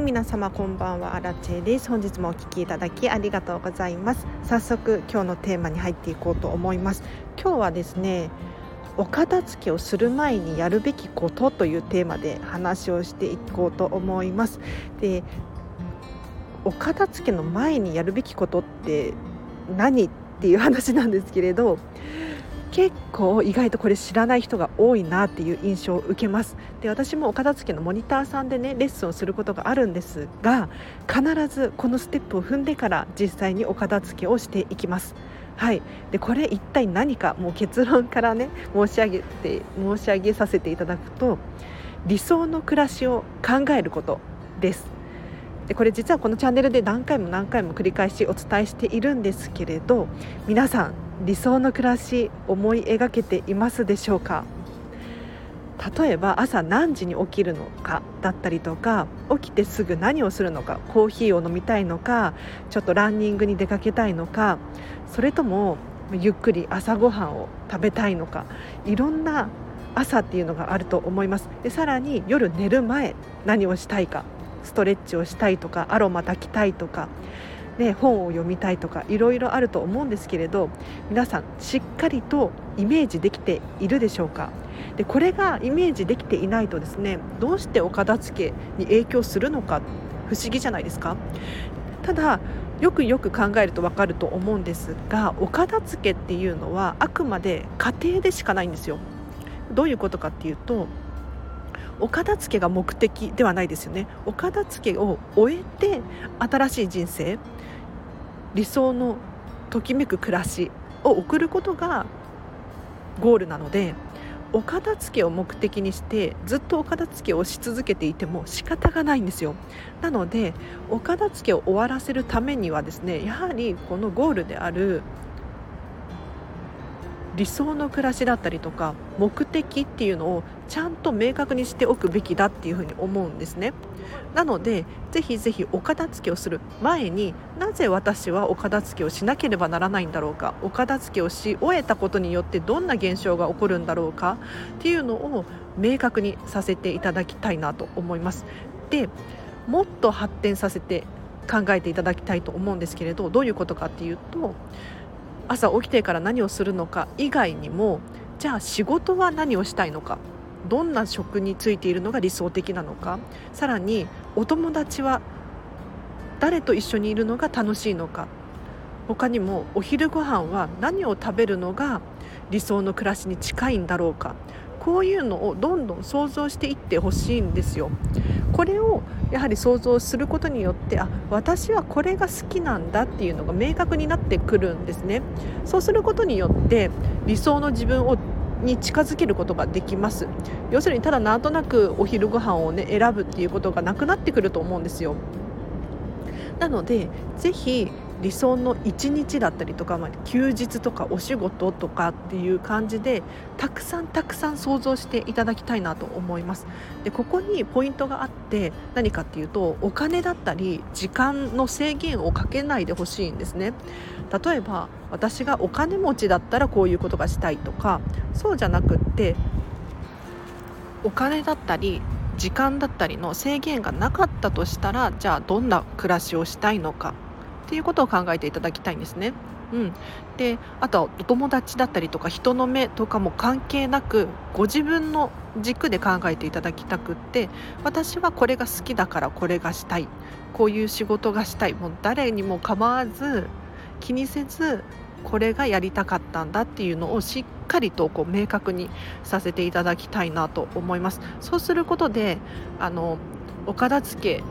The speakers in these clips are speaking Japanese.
い皆様こんばんは。アラチェです。本日もお聞きいただきありがとうございます。早速今日のテーマに入っていこうと思います。今日はですねお片付けをする前にやるべきことというテーマで話をしていこうと思います。でお片付けの前にやるべきことって何っていう話なんですけれど結構意外とこれ知らない人が多いなっていう印象を受けます。で私もお片付けのモニターさんでねレッスンをすることがあるんですが必ずこのステップを踏んでから実際にお片付けをしていきます。はい、でこれ一体何かもう結論からね申し上げて申し上げさせていただくと理想の暮らしを考えることです。でこれ実はこのチャンネルで何回も何回も繰り返しお伝えしているんですけれど皆さん理想の暮らし思い描けていますでしょうか？例えば朝何時に起きるのかだったりとか起きてすぐ何をするのかコーヒーを飲みたいのかちょっとランニングに出かけたいのかそれともゆっくり朝ごはんを食べたいのかいろんな朝っていうのがあると思います。でさらに夜寝る前何をしたいかストレッチをしたいとかアロマ炊きたいとかね、本を読みたいとかいろいろあると思うんですけれど皆さんしっかりとイメージできているでしょうか？でこれがイメージできていないとですねどうしてお片付けに影響するのか？不思議じゃないですか？ただよくよく考えると分かると思うんですがお片付けっていうのはあくまで家庭でしかないんですよ。どういうことかっていうとお片付けが目的ではないですよね。お片付けを終えて新しい人生理想のときめく暮らしを送ることがゴールなのでお片付けを目的にしてずっとお片付けをし続けていても仕方がないんですよ。なのでお片付けを終わらせるためにはですねやはりこのゴールである理想の暮らしだったりとか目的っていうのをちゃんと明確にしておくべきだっていうふうに思うんですね。なのでぜひぜひお片付けをする。前になぜ私はお片付けをしなければならないんだろうか。お片付けをし終えたことによってどんな現象が起こるんだろうか。っていうのを明確にさせていただきたいなと思います。でもっと発展させて考えていただきたいと思うんですけれどどういうことかっていうと朝起きてから何をするのか以外にもじゃあ仕事は何をしたいのかどんな職に就いているのが理想的なのかさらにお友達は誰と一緒にいるのが楽しいのか他にもお昼ご飯は何を食べるのが理想の暮らしに近いんだろうかこういうのをどんどん想像していってほしいんですよ。これをやはり想像することによってあ私はこれが好きなんだっていうのが明確になってくるんですね。そうすることによって理想の自分をに近づけることができます要するにただなんとなくお昼ご飯をね選ぶっていうことがなくなってくると思うんですよなのでぜひ理想の一日だったりとか、まあ、休日とかお仕事とかっていう感じでたくさんたくさん想像していただきたいなと思います。でここにポイントがあって何かっていうとお金だったり時間の制限をかけないでほしいんですね。例えば私がお金持ちだったらこういうことがしたいとかそうじゃなくってお金だったり時間だったりの制限がなかったとしたらじゃあどんな暮らしをしたいのか。っていうことを考えていただきたいんですね。うん、であとはお友達だったりとか人の目とかも関係なくご自分の軸で考えていただきたくって私はこれが好きだからこれがしたい。こういう仕事がしたい。もう誰にも構わず気にせずこれがやりたかったんだっていうのをしっかりとこう明確にさせていただきたいなと思います。そうすることであのお片付け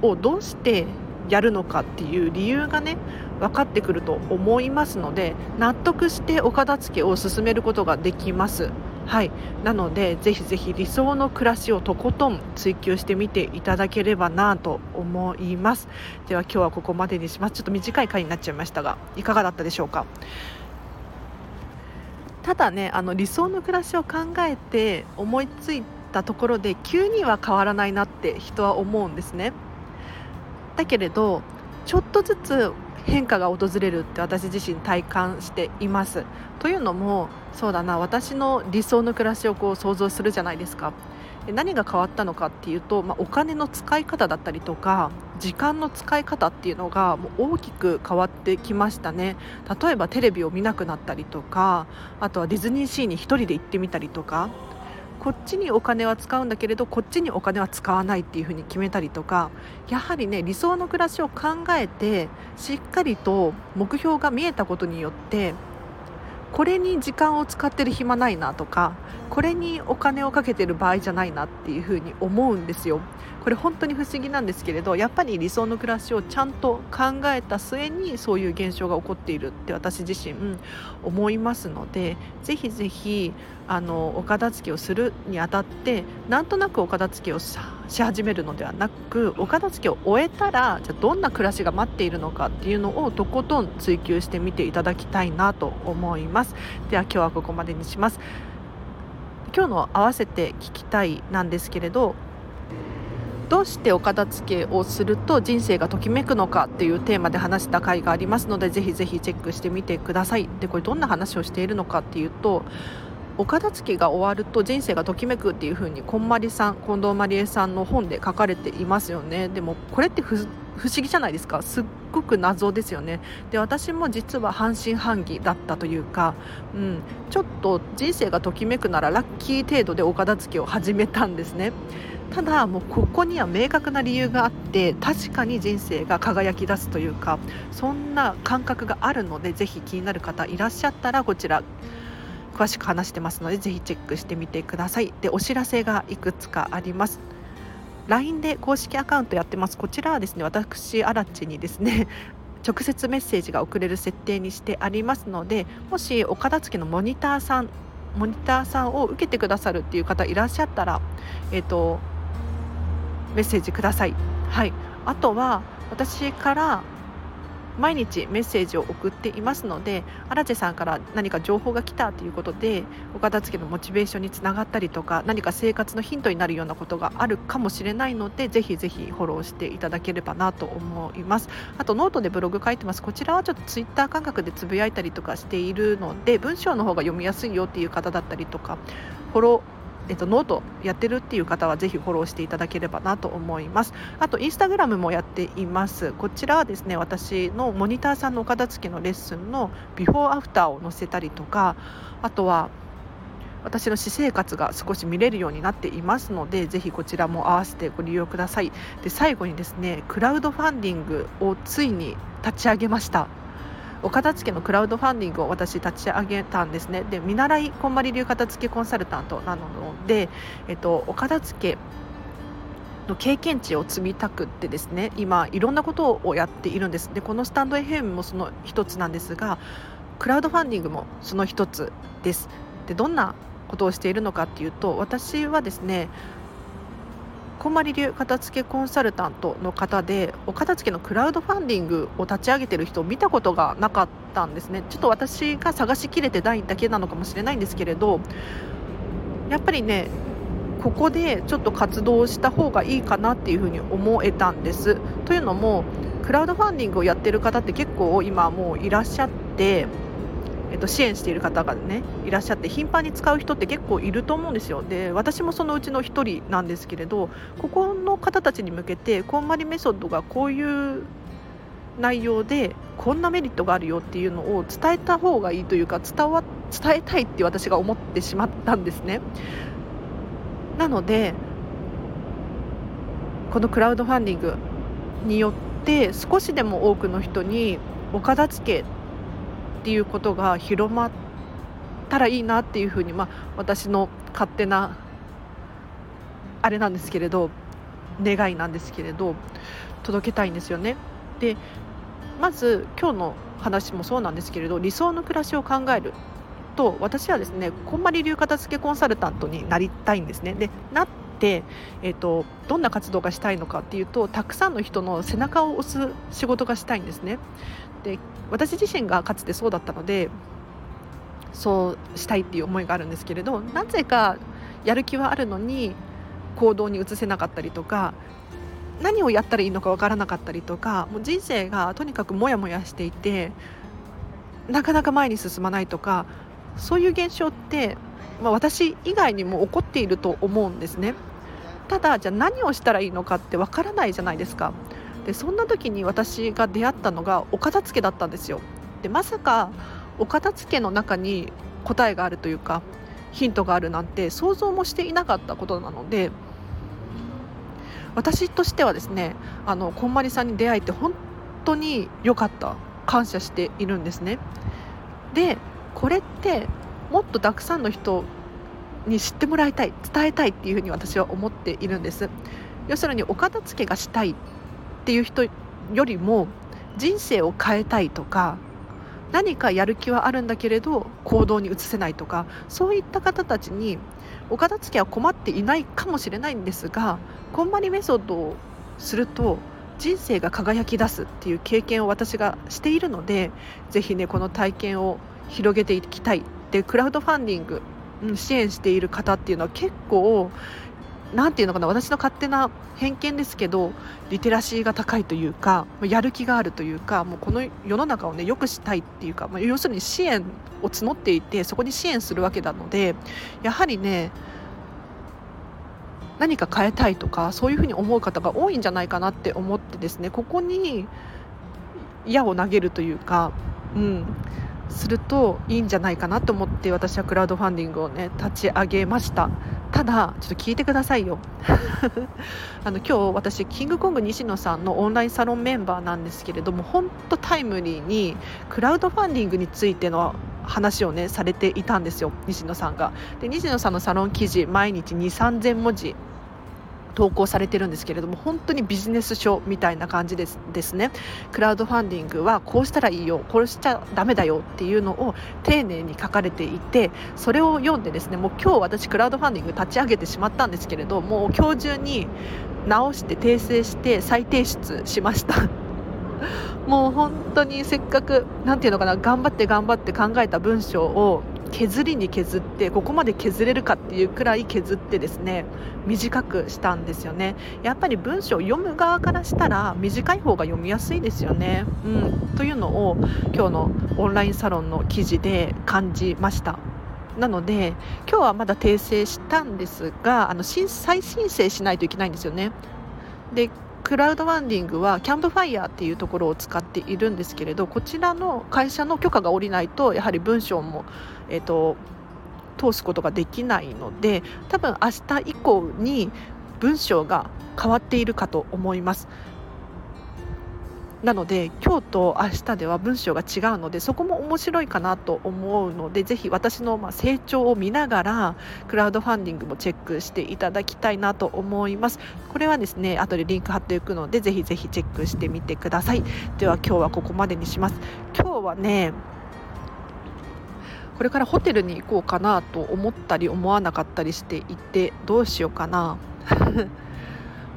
をどうしてやるのかっていう理由がね分かってくると思いますので納得してお片付けを進めることができます。はい、なのでぜひぜひ理想の暮らしをとことん追求してみていただければなと思います。では今日はここまでにします。ちょっと短い回になっちゃいましたがいかがだったでしょうか？ただねあの理想の暮らしを考えて思いついたところで急には変わらないなって人は思うんですね。だけれどちょっとずつ変化が訪れるって私自身体感しています。というのもそうだな私の理想の暮らしをこう想像するじゃないですか。何が変わったのかっていうと、まあ、お金の使い方だったりとか時間の使い方っていうのがもう大きく変わってきましたね例えばテレビを見なくなったりとかあとはディズニーシーに1人で行ってみたりとかこっちにお金は使うんだけれどこっちにお金は使わないっていうふうに決めたりとかやはりね理想の暮らしを考えてしっかりと目標が見えたことによってこれに時間を使ってる暇ないなとかこれにお金をかけてる場合じゃないなっていうふうに思うんですよ。これ本当に不思議なんですけれどやっぱり理想の暮らしをちゃんと考えた末にそういう現象が起こっているって私自身思いますのでぜひぜひあのお片付けをするにあたってなんとなくお片付けをし始めるのではなくお片付けを終えたらじゃどんな暮らしが待っているのかっていうのをとことん追求してみていただきたいなと思います。では今日はここまでにします。今日の合わせて聞きたいなんですけれどどうしてお片付けをすると人生がときめくのかっていうテーマで話した回がありますのでぜひぜひチェックしてみてください。でこれどんな話をしているのかっていうとお片付けが終わると人生がときめくっていう風にこんまりさん近藤まりえさんの本で書かれていますよね。でもこれって不思議じゃないですか？すっごく謎ですよね。で私も実は半信半疑だったというか、うん、ちょっと人生がときめくならラッキー程度でお片付けを始めたんですね。ただもうここには明確な理由があって確かに人生が輝き出すというかそんな感覚があるのでぜひ気になる方いらっしゃったらこちら詳しく話してますのでぜひチェックしてみてください。でお知らせがいくつかあります。LINE で公式アカウントやってます。こちらはですね私アラチにですね 直接メッセージが送れる設定にしてありますのでもしお片付けのモニターさんモニターさんを受けてくださるっていう方いらっしゃったら、えーと、メッセージください。はい、あとは私から毎日メッセージを送っていますので荒地さんから何か情報が来たということでお片付けのモチベーションにつながったりとか何か生活のヒントになるようなことがあるかもしれないのでぜひぜひフォローしていただければなと思います。あとノートでブログ書いてます。こちらはちょっとツイッター感覚でつぶやいたりとかしているので文章の方が読みやすいよっていう方だったりとかフォローえっと、ノートやってるっていう方はぜひフォローしていただければなと思います。あとインスタグラムもやっています。こちらはですね私のモニターさんのお片付けのレッスンのビフォーアフターを載せたりとかあとは私の私生活が少し見れるようになっていますのでぜひこちらも合わせてご利用ください。で最後にですねクラウドファンディングをついに立ち上げました。お片付けのクラウドファンディングを私立ち上げたんですね。で見習いこんまり流片付けコンサルタントなので、えっと、お片付けの経験値を積みたくってですね今いろんなことをやっているんです。でこのスタンド FM もその一つなんですがクラウドファンディングもその一つです。でどんなことをしているのかっていうと私はですねこまり流片付けコンサルタントの方でお片付けのクラウドファンディングを立ち上げてる人を見たことがなかったんですねちょっと私が探しきれてないだけなのかもしれないんですけれどやっぱりねここでちょっと活動した方がいいかなっていうふうに思えたんです。というのもクラウドファンディングをやってる方って結構今もういらっしゃって、えっと、支援している方がねいらっしゃって頻繁に使う人って結構いると思うんですよで私もそのうちの1人なんですけれどここの方たちに向けてこんまりメソッドがこういう内容でこんなメリットがあるよっていうのを伝えた方がいいというか伝わ伝えたいって私が思ってしまったんですね。なのでこのクラウドファンディングによって少しでも多くの人にお片付けっていうことが広まったらいいなっていうふうに、まあ、私の勝手なあれなんですけれど願いなんですけれど届けたいんですよね。でまず今日の話もそうなんですけれど理想の暮らしを考えると私はですねこんまり流片付けコンサルタントになりたいんですねでなって、えーと、どんな活動がしたいのかっていうとたくさんの人の背中を押す仕事がしたいんですねで私自身がかつてそうだったのでそうしたいっていう思いがあるんですけれどなぜかやる気はあるのに行動に移せなかったりとか何をやったらいいのか分からなかったりとかもう人生がとにかくモヤモヤしていてなかなか前に進まないとかそういう現象って、まあ、私以外にも起こっていると思うんですね。ただじゃあ何をしたらいいのかってわからないじゃないですかでそんな時に私が出会ったのがお片付けだったんですよ。でまさかお片付けの中に答えがあるというかヒントがあるなんて想像もしていなかったことなので私としてはですねあのこんまりさんに出会えて本当に良かった。感謝しているんですね。でこれってもっとたくさんの人に知ってもらいたい伝えたいっていうふうに私は思っているんです。要するにお片付けがしたいっていう人よりも人生を変えたいとか何かやる気はあるんだけれど行動に移せないとかそういった方たちにお片付けは困っていないかもしれないんですがこんまりメソッドをすると人生が輝き出すっていう経験を私がしているのでぜひねこの体験を広げていきたい。でクラウドファンディングうん支援している方っていうのは結構何て言うのかな私の勝手な偏見ですけどリテラシーが高いというかやる気があるというかもうこの世の中をね良くしたいっていうか、まあ、要するに支援を募っていてそこに支援するわけなのでやはりね何か変えたいとかそういうふうに思う方が多いんじゃないかなって思ってですねここに矢を投げるというか、うん、するといいんじゃないかなと思って私はクラウドファンディングをね立ち上げました。ただちょっと聞いてくださいよ。あの今日私キングコング西野さんのオンラインサロンメンバーなんですけれども本当タイムリーにクラウドファンディングについての話をねされていたんですよ西野さんが。で西野さんのサロン記事毎日2 3 0 0 0文字。投稿されてるんですけれども本当にビジネス書みたいな感じですですね。クラウドファンディングはこうしたらいいよこうしちゃだめだよっていうのを丁寧に書かれていてそれを読んでですねもう今日私クラウドファンディング立ち上げてしまったんですけれどもう今日中に直して訂正して再提出しました。もう本当にせっかく何て言うのかな頑張って頑張って考えた文章を削りに削ってここまで削れるかっていうくらい削ってですね短くしたんですよね。やっぱり文章を読む側からしたら短い方が読みやすいですよね、うん、というのを今日のオンラインサロンの記事で感じました。なので今日はまだ訂正したんですがあの再申請しないといけないんですよね。でクラウドファンディングはキャンプファイヤーっていうところを使っているんですけれどこちらの会社の許可が下りないとやはり文章も、えーと、通すことができないので多分明日以降に文章が変わっているかと思います。なので今日と明日では文章が違うのでそこも面白いかなと思うのでぜひ私のま成長を見ながらクラウドファンディングもチェックしていただきたいなと思います。これはですね後でリンク貼っていくのでぜひぜひチェックしてみてください。では今日はここまでにします。今日はねこれからホテルに行こうかなと思ったり思わなかったりしていてどうしようかな。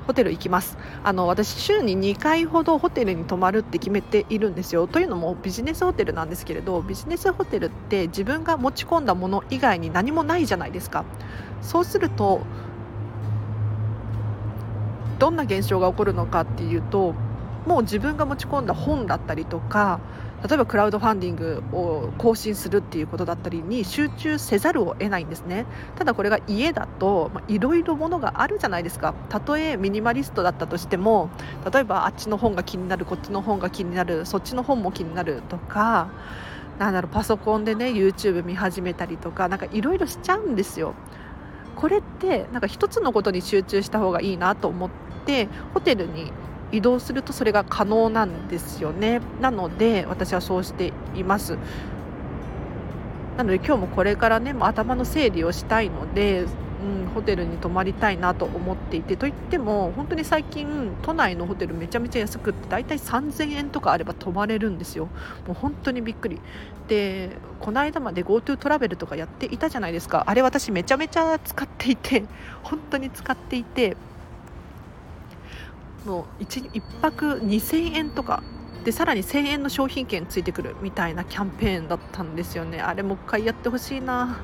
ホテル行きます。あの私週に2回ほどホテルに泊まるって決めているんですよ。というのもビジネスホテルなんですけれどビジネスホテルって自分が持ち込んだもの以外に何もないじゃないですか。そうするとどんな現象が起こるのかっていうともう自分が持ち込んだ本だったりとか例えばクラウドファンディングを更新するっていうことだったりに集中せざるを得ないんですね。ただこれが家だといろいろものがあるじゃないですか。たとえミニマリストだったとしても例えばあっちの本が気になるこっちの本が気になるそっちの本も気になるとかなんだろうパソコンでね YouTube 見始めたりとかなんかいろいろしちゃうんですよ。これってなんか一つのことに集中した方がいいなと思ってホテルに移動するとそれが可能なんですよね。なので私はそうしています。なので今日もこれからね頭の整理をしたいので、うん、ホテルに泊まりたいなと思っていて。といっても本当に最近都内のホテルめちゃめちゃ安くって大体3000円とかあれば泊まれるんですよ。もう本当にびっくり。でこの間まで GoTo トラベルとかやっていたじゃないですか。あれ私めちゃめちゃ使っていて本当に使っていてもう 1, 1泊2000円とか。でさらに1000円の商品券ついてくるみたいなキャンペーンだったんですよね。あれもう一回やってほしいな。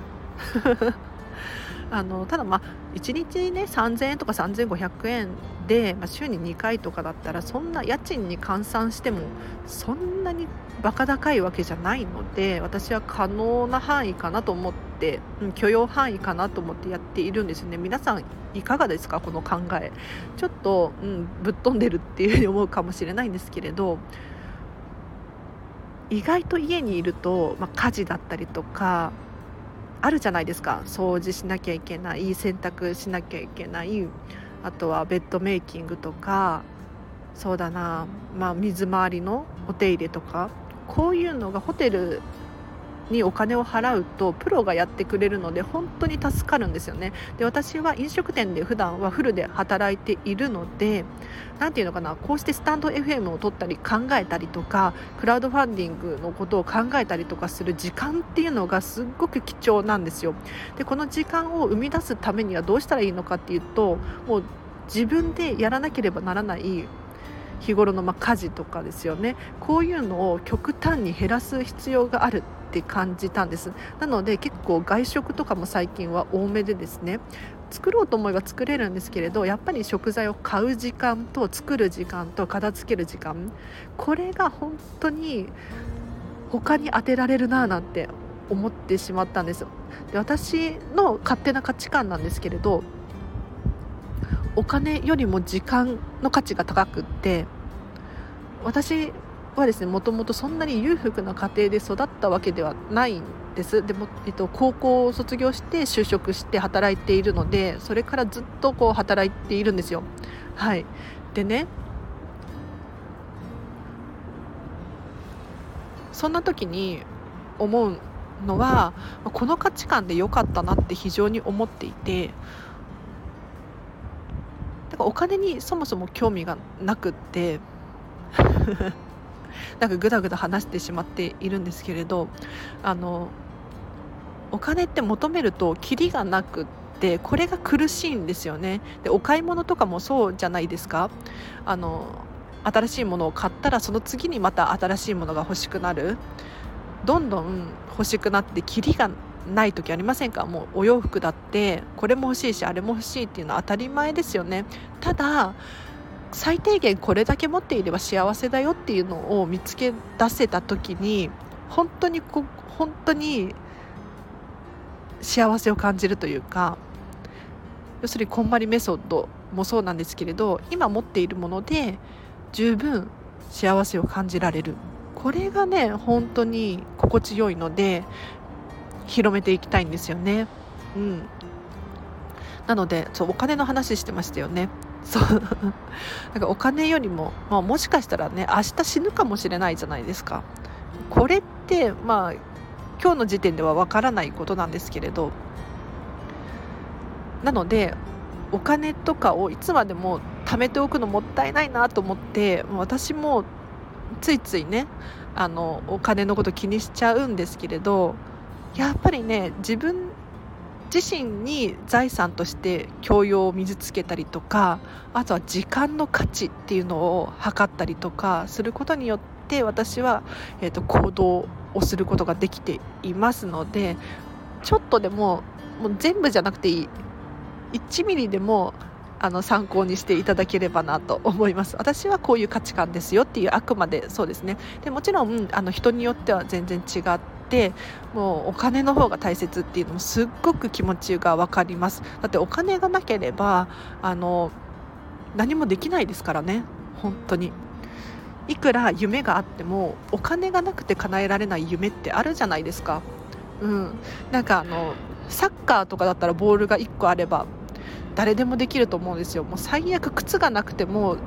あのただまあ1日ね3000円とか3500円で、まあ、週に2回とかだったらそんな家賃に換算してもそんなにバカ高いわけじゃないので私は可能な範囲かなと思って、うん、許容範囲かなと思ってやっているんですよね。皆さんいかがですか？この考え。ちょっと、うん、ぶっ飛んでるっていうふうに思うかもしれないんですけれど。意外と家にいると、まあ、家事だったりとかあるじゃないですか。掃除しなきゃいけない洗濯しなきゃいけないあとはベッドメイキングとかそうだな、まあ、水回りのお手入れとかこういうのがホテルにお金を払うとプロがやってくれるので本当に助かるんですよね。で私は飲食店で普段はフルで働いているので何ていうのかなこうしてスタンド FM を取ったり考えたりとかクラウドファンディングのことを考えたりとかする時間っていうのがすっごく貴重なんですよ。でこの時間を生み出すためにはどうしたらいいのかっていうともう自分でやらなければならない日頃のま家事とかですよね。こういうのを極端に減らす必要がある。って感じたんです。なので結構外食とかも最近は多めでですね作ろうと思えば作れるんですけれどやっぱり食材を買う時間と作る時間と片付ける時間これが本当に他に当てられるななんて思ってしまったんです。で私の勝手な価値観なんですけれどお金よりも時間の価値が高くって私はですねもともとそんなに裕福な家庭で育ったわけではないんです。でも、えっと、高校を卒業して就職して働いているのでそれからずっとこう働いているんですよ。はい。でねそんな時に思うのはこの価値観で良かったなって非常に思っていてだからお金にそもそも興味がなくって。なんかぐだぐだ話してしまっているんですけれどあのお金って求めるとキリがなくってこれが苦しいんですよね。でお買い物とかもそうじゃないですか。あの新しいものを買ったらその次にまた新しいものが欲しくなる。どんどん欲しくなってキリがない時ありませんか？もうお洋服だってこれも欲しいしあれも欲しいっていうのは当たり前ですよね。ただ最低限これだけ持っていれば幸せだよっていうのを見つけ出せた時に本当にこ本当に幸せを感じるというか要するにこんまりメソッドもそうなんですけれど今持っているもので十分幸せを感じられるこれがね本当に心地よいので広めていきたいんですよね。うん、なのでそうお金の話してましたよね。そうなんかお金よりも、まあ、もしかしたらね明日死ぬかもしれないじゃないですか。これってまあ今日の時点ではわからないことなんですけれどなのでお金とかをいつまでも貯めておくのもったいないなと思って私もついついねあのお金のこと気にしちゃうんですけれどやっぱりね自分自身に財産として教養を水つけたりとかあとは時間の価値っていうのを測ったりとかすることによって私は、えーと、行動をすることができていますのでちょっとでももう全部じゃなくていい。1ミリでもあの参考にしていただければなと思います。私はこういう価値観ですよっていうあくまでそうですね。でもちろんあの人によっては全然違ってもうお金の方が大切っていうのもすっごく気持ちが分かります。だってお金がなければあの何もできないですからね。本当に。いくら夢があってもお金がなくて叶えられない夢ってあるじゃないですか。うん。なんかあのサッカーとかだったらボールが1個あれば誰でもできると思うんですよ。もう最悪靴がなくても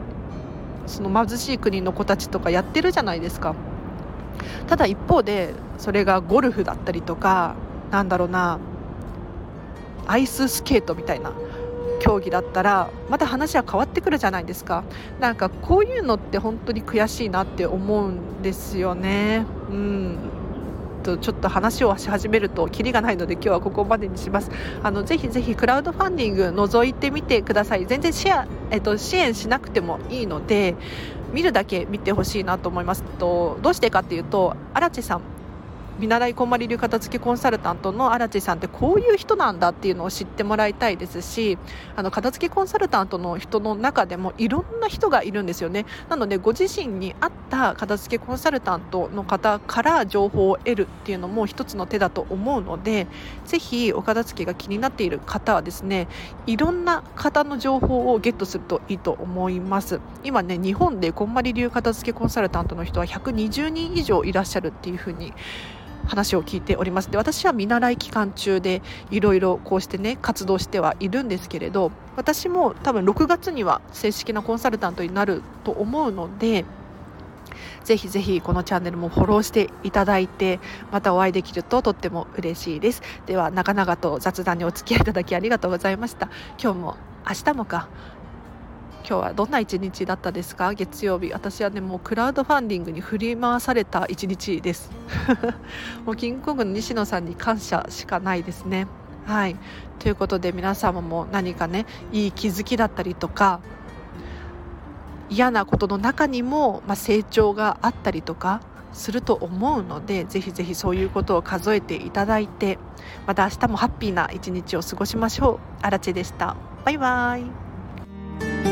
その貧しい国の子たちとかやってるじゃないですか。ただ一方でそれがゴルフだったりとかなんだろうなアイススケートみたいな競技だったらまた話は変わってくるじゃないですか。なんかこういうのって本当に悔しいなって思うんですよね。うん。とちょっと話をし始めるとキリがないので今日はここまでにします。あのぜひぜひクラウドファンディング覗いてみてください。全然シェア、えっと、支援しなくてもいいので見るだけ見てほしいなと思います。とどうしてかっていうと荒地さん見習いこんまり流片付けコンサルタントの荒地さんってこういう人なんだっていうのを知ってもらいたいですしあの片付けコンサルタントの人の中でもいろんな人がいるんですよね。なのでご自身に合った片付けコンサルタントの方から情報を得るっていうのも一つの手だと思うのでぜひお片付けが気になっている方はですねいろんな方の情報をゲットするといいと思います。今ね日本でこんまり流片付けコンサルタントの人は120人以上いらっしゃるっていうふうに話を聞いております。で私は見習い期間中でいろいろこうしてね活動してはいるんですけれど私も多分6月には正式なコンサルタントになると思うのでぜひぜひこのチャンネルもフォローしていただいてまたお会いできるととっても嬉しいです。では長々と雑談にお付き合いいただきありがとうございました。今日も明日もか。今日はどんな一日だったですか？月曜日。私はねもうクラウドファンディングに振り回された一日です。もうキングコングの西野さんに感謝しかないですね。はい。ということで皆様も何かねいい気づきだったりとか嫌なことの中にも、まあ、成長があったりとかすると思うのでぜひぜひそういうことを数えていただいてまた明日もハッピーな一日を過ごしましょう。あらでした。バイバイ。